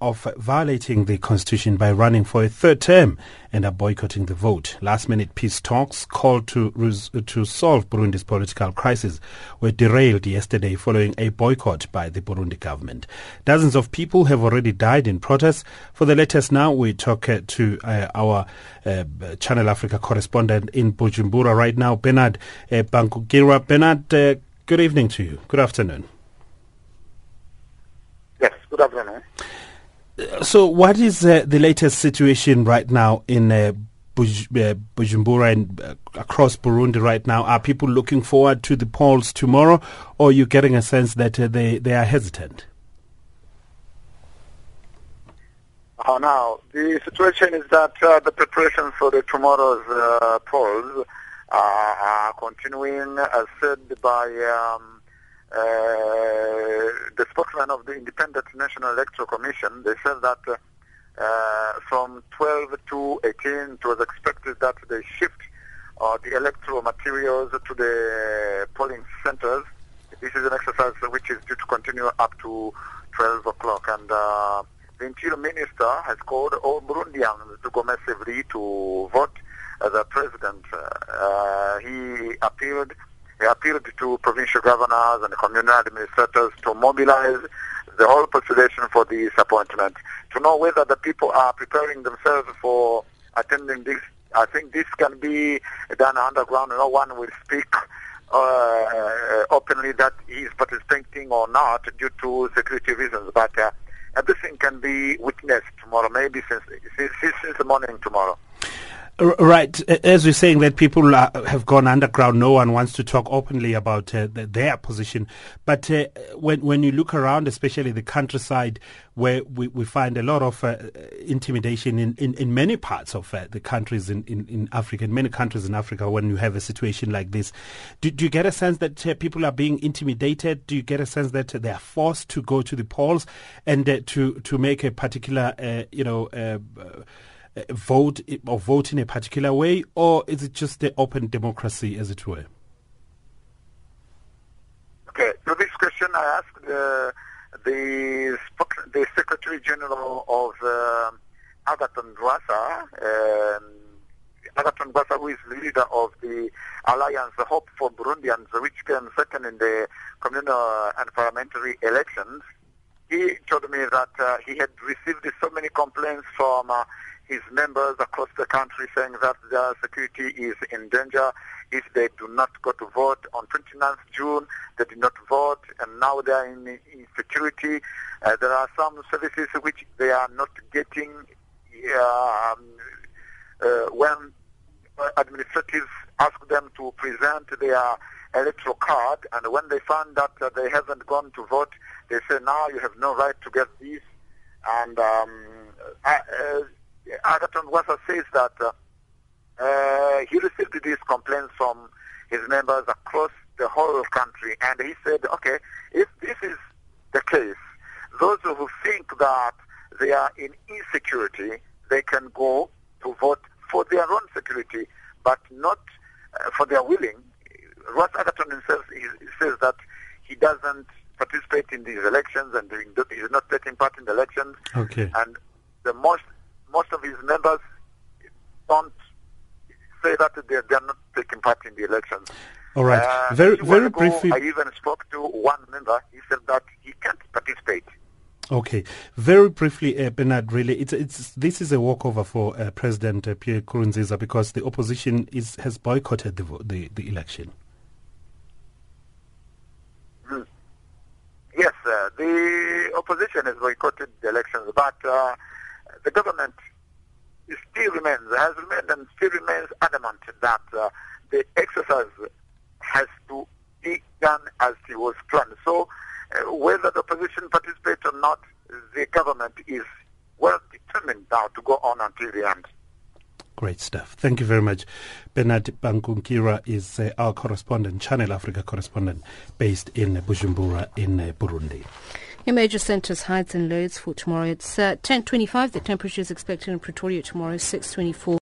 Of violating the constitution by running for a third term and are boycotting the vote. Last minute peace talks called to, res- to solve Burundi's political crisis were derailed yesterday following a boycott by the Burundi government. Dozens of people have already died in protests. For the latest now, we talk uh, to uh, our uh, Channel Africa correspondent in Bujumbura right now, Bernard uh. Bernard, uh, good evening to you. Good afternoon. Good afternoon. So, what is uh, the latest situation right now in uh, Buj- uh, Bujumbura and uh, across Burundi right now? Are people looking forward to the polls tomorrow, or are you getting a sense that uh, they, they are hesitant? Uh, now, the situation is that uh, the preparations for the tomorrow's uh, polls are continuing, as said by um, the spokesman of the Independent National Electoral Commission, they said that uh, from 12 to 18, it was expected that they shift uh, the electoral materials to the polling centers. This is an exercise which is due to continue up to 12 o'clock. And uh, the Interior Minister has called all Burundians to go massively to vote as a president. Uh, he appealed he appealed to provincial governors and communal administrators to mobilize the whole population for this appointment to know whether the people are preparing themselves for attending this. I think this can be done underground. No one will speak uh, openly that he is participating or not due to security reasons. But uh, everything can be witnessed tomorrow, maybe since, since, since the morning tomorrow. Right. As we're saying that people are, have gone underground, no one wants to talk openly about uh, the, their position. But uh, when when you look around, especially the countryside, where we, we find a lot of uh, intimidation in, in, in, many parts of uh, the countries in, in, in, Africa, in many countries in Africa, when you have a situation like this, do, do you get a sense that uh, people are being intimidated? Do you get a sense that they are forced to go to the polls and uh, to to make a particular, you know? Vote or vote in a particular way, or is it just the open democracy, as it were? Okay, to this question, I asked the the, the Secretary General of uh, Agathon Rwasa, um, Agathon Rwasa, who is the leader of the Alliance Hope for Burundians, which came second in the communal and parliamentary elections. He told me that uh, he had received so many complaints from uh, his members across the country saying that their security is in danger if they do not go to vote. On 29th June, they did not vote, and now they are in insecurity. Uh, there are some services which they are not getting um, uh, when administrators ask them to present their electoral card, and when they find out that uh, they haven't gone to vote, they say, now you have no right to get this. And um, Agathon Rwasa says that uh, uh, he received these complaints from his members across the whole country, and he said, okay, if this is the case, those who think that they are in insecurity, they can go to vote for their own security, but not uh, for their willing. Rwasa Agathon himself he, he says that he doesn't participate in these elections and he's not taking part in the elections. Okay. And the most most of his members don't say that they're, they're not taking part in the elections. All right. Uh, very very ago, briefly. I even spoke to one member. He said that he can't participate. Okay, very briefly, uh, Bernard. Really, it's it's this is a walkover for uh, President uh, Pierre Nkurunziza because the opposition is has boycotted the the, the election. Mm. Yes, uh, the opposition has boycotted the elections, but uh, the government still remains, has remained and still remains adamant that uh, the exercise has to be done as it was planned. So uh, whether the opposition participates or not, the government is well determined now to go on until the end. Great stuff. Thank you very much. Bernard Bankukira is uh, our correspondent, Channel Africa correspondent, based in Bujumbura in uh, Burundi. Major centres highs and lows for tomorrow. It's uh, 10.25. The temperature is expected in Pretoria tomorrow, 6.24.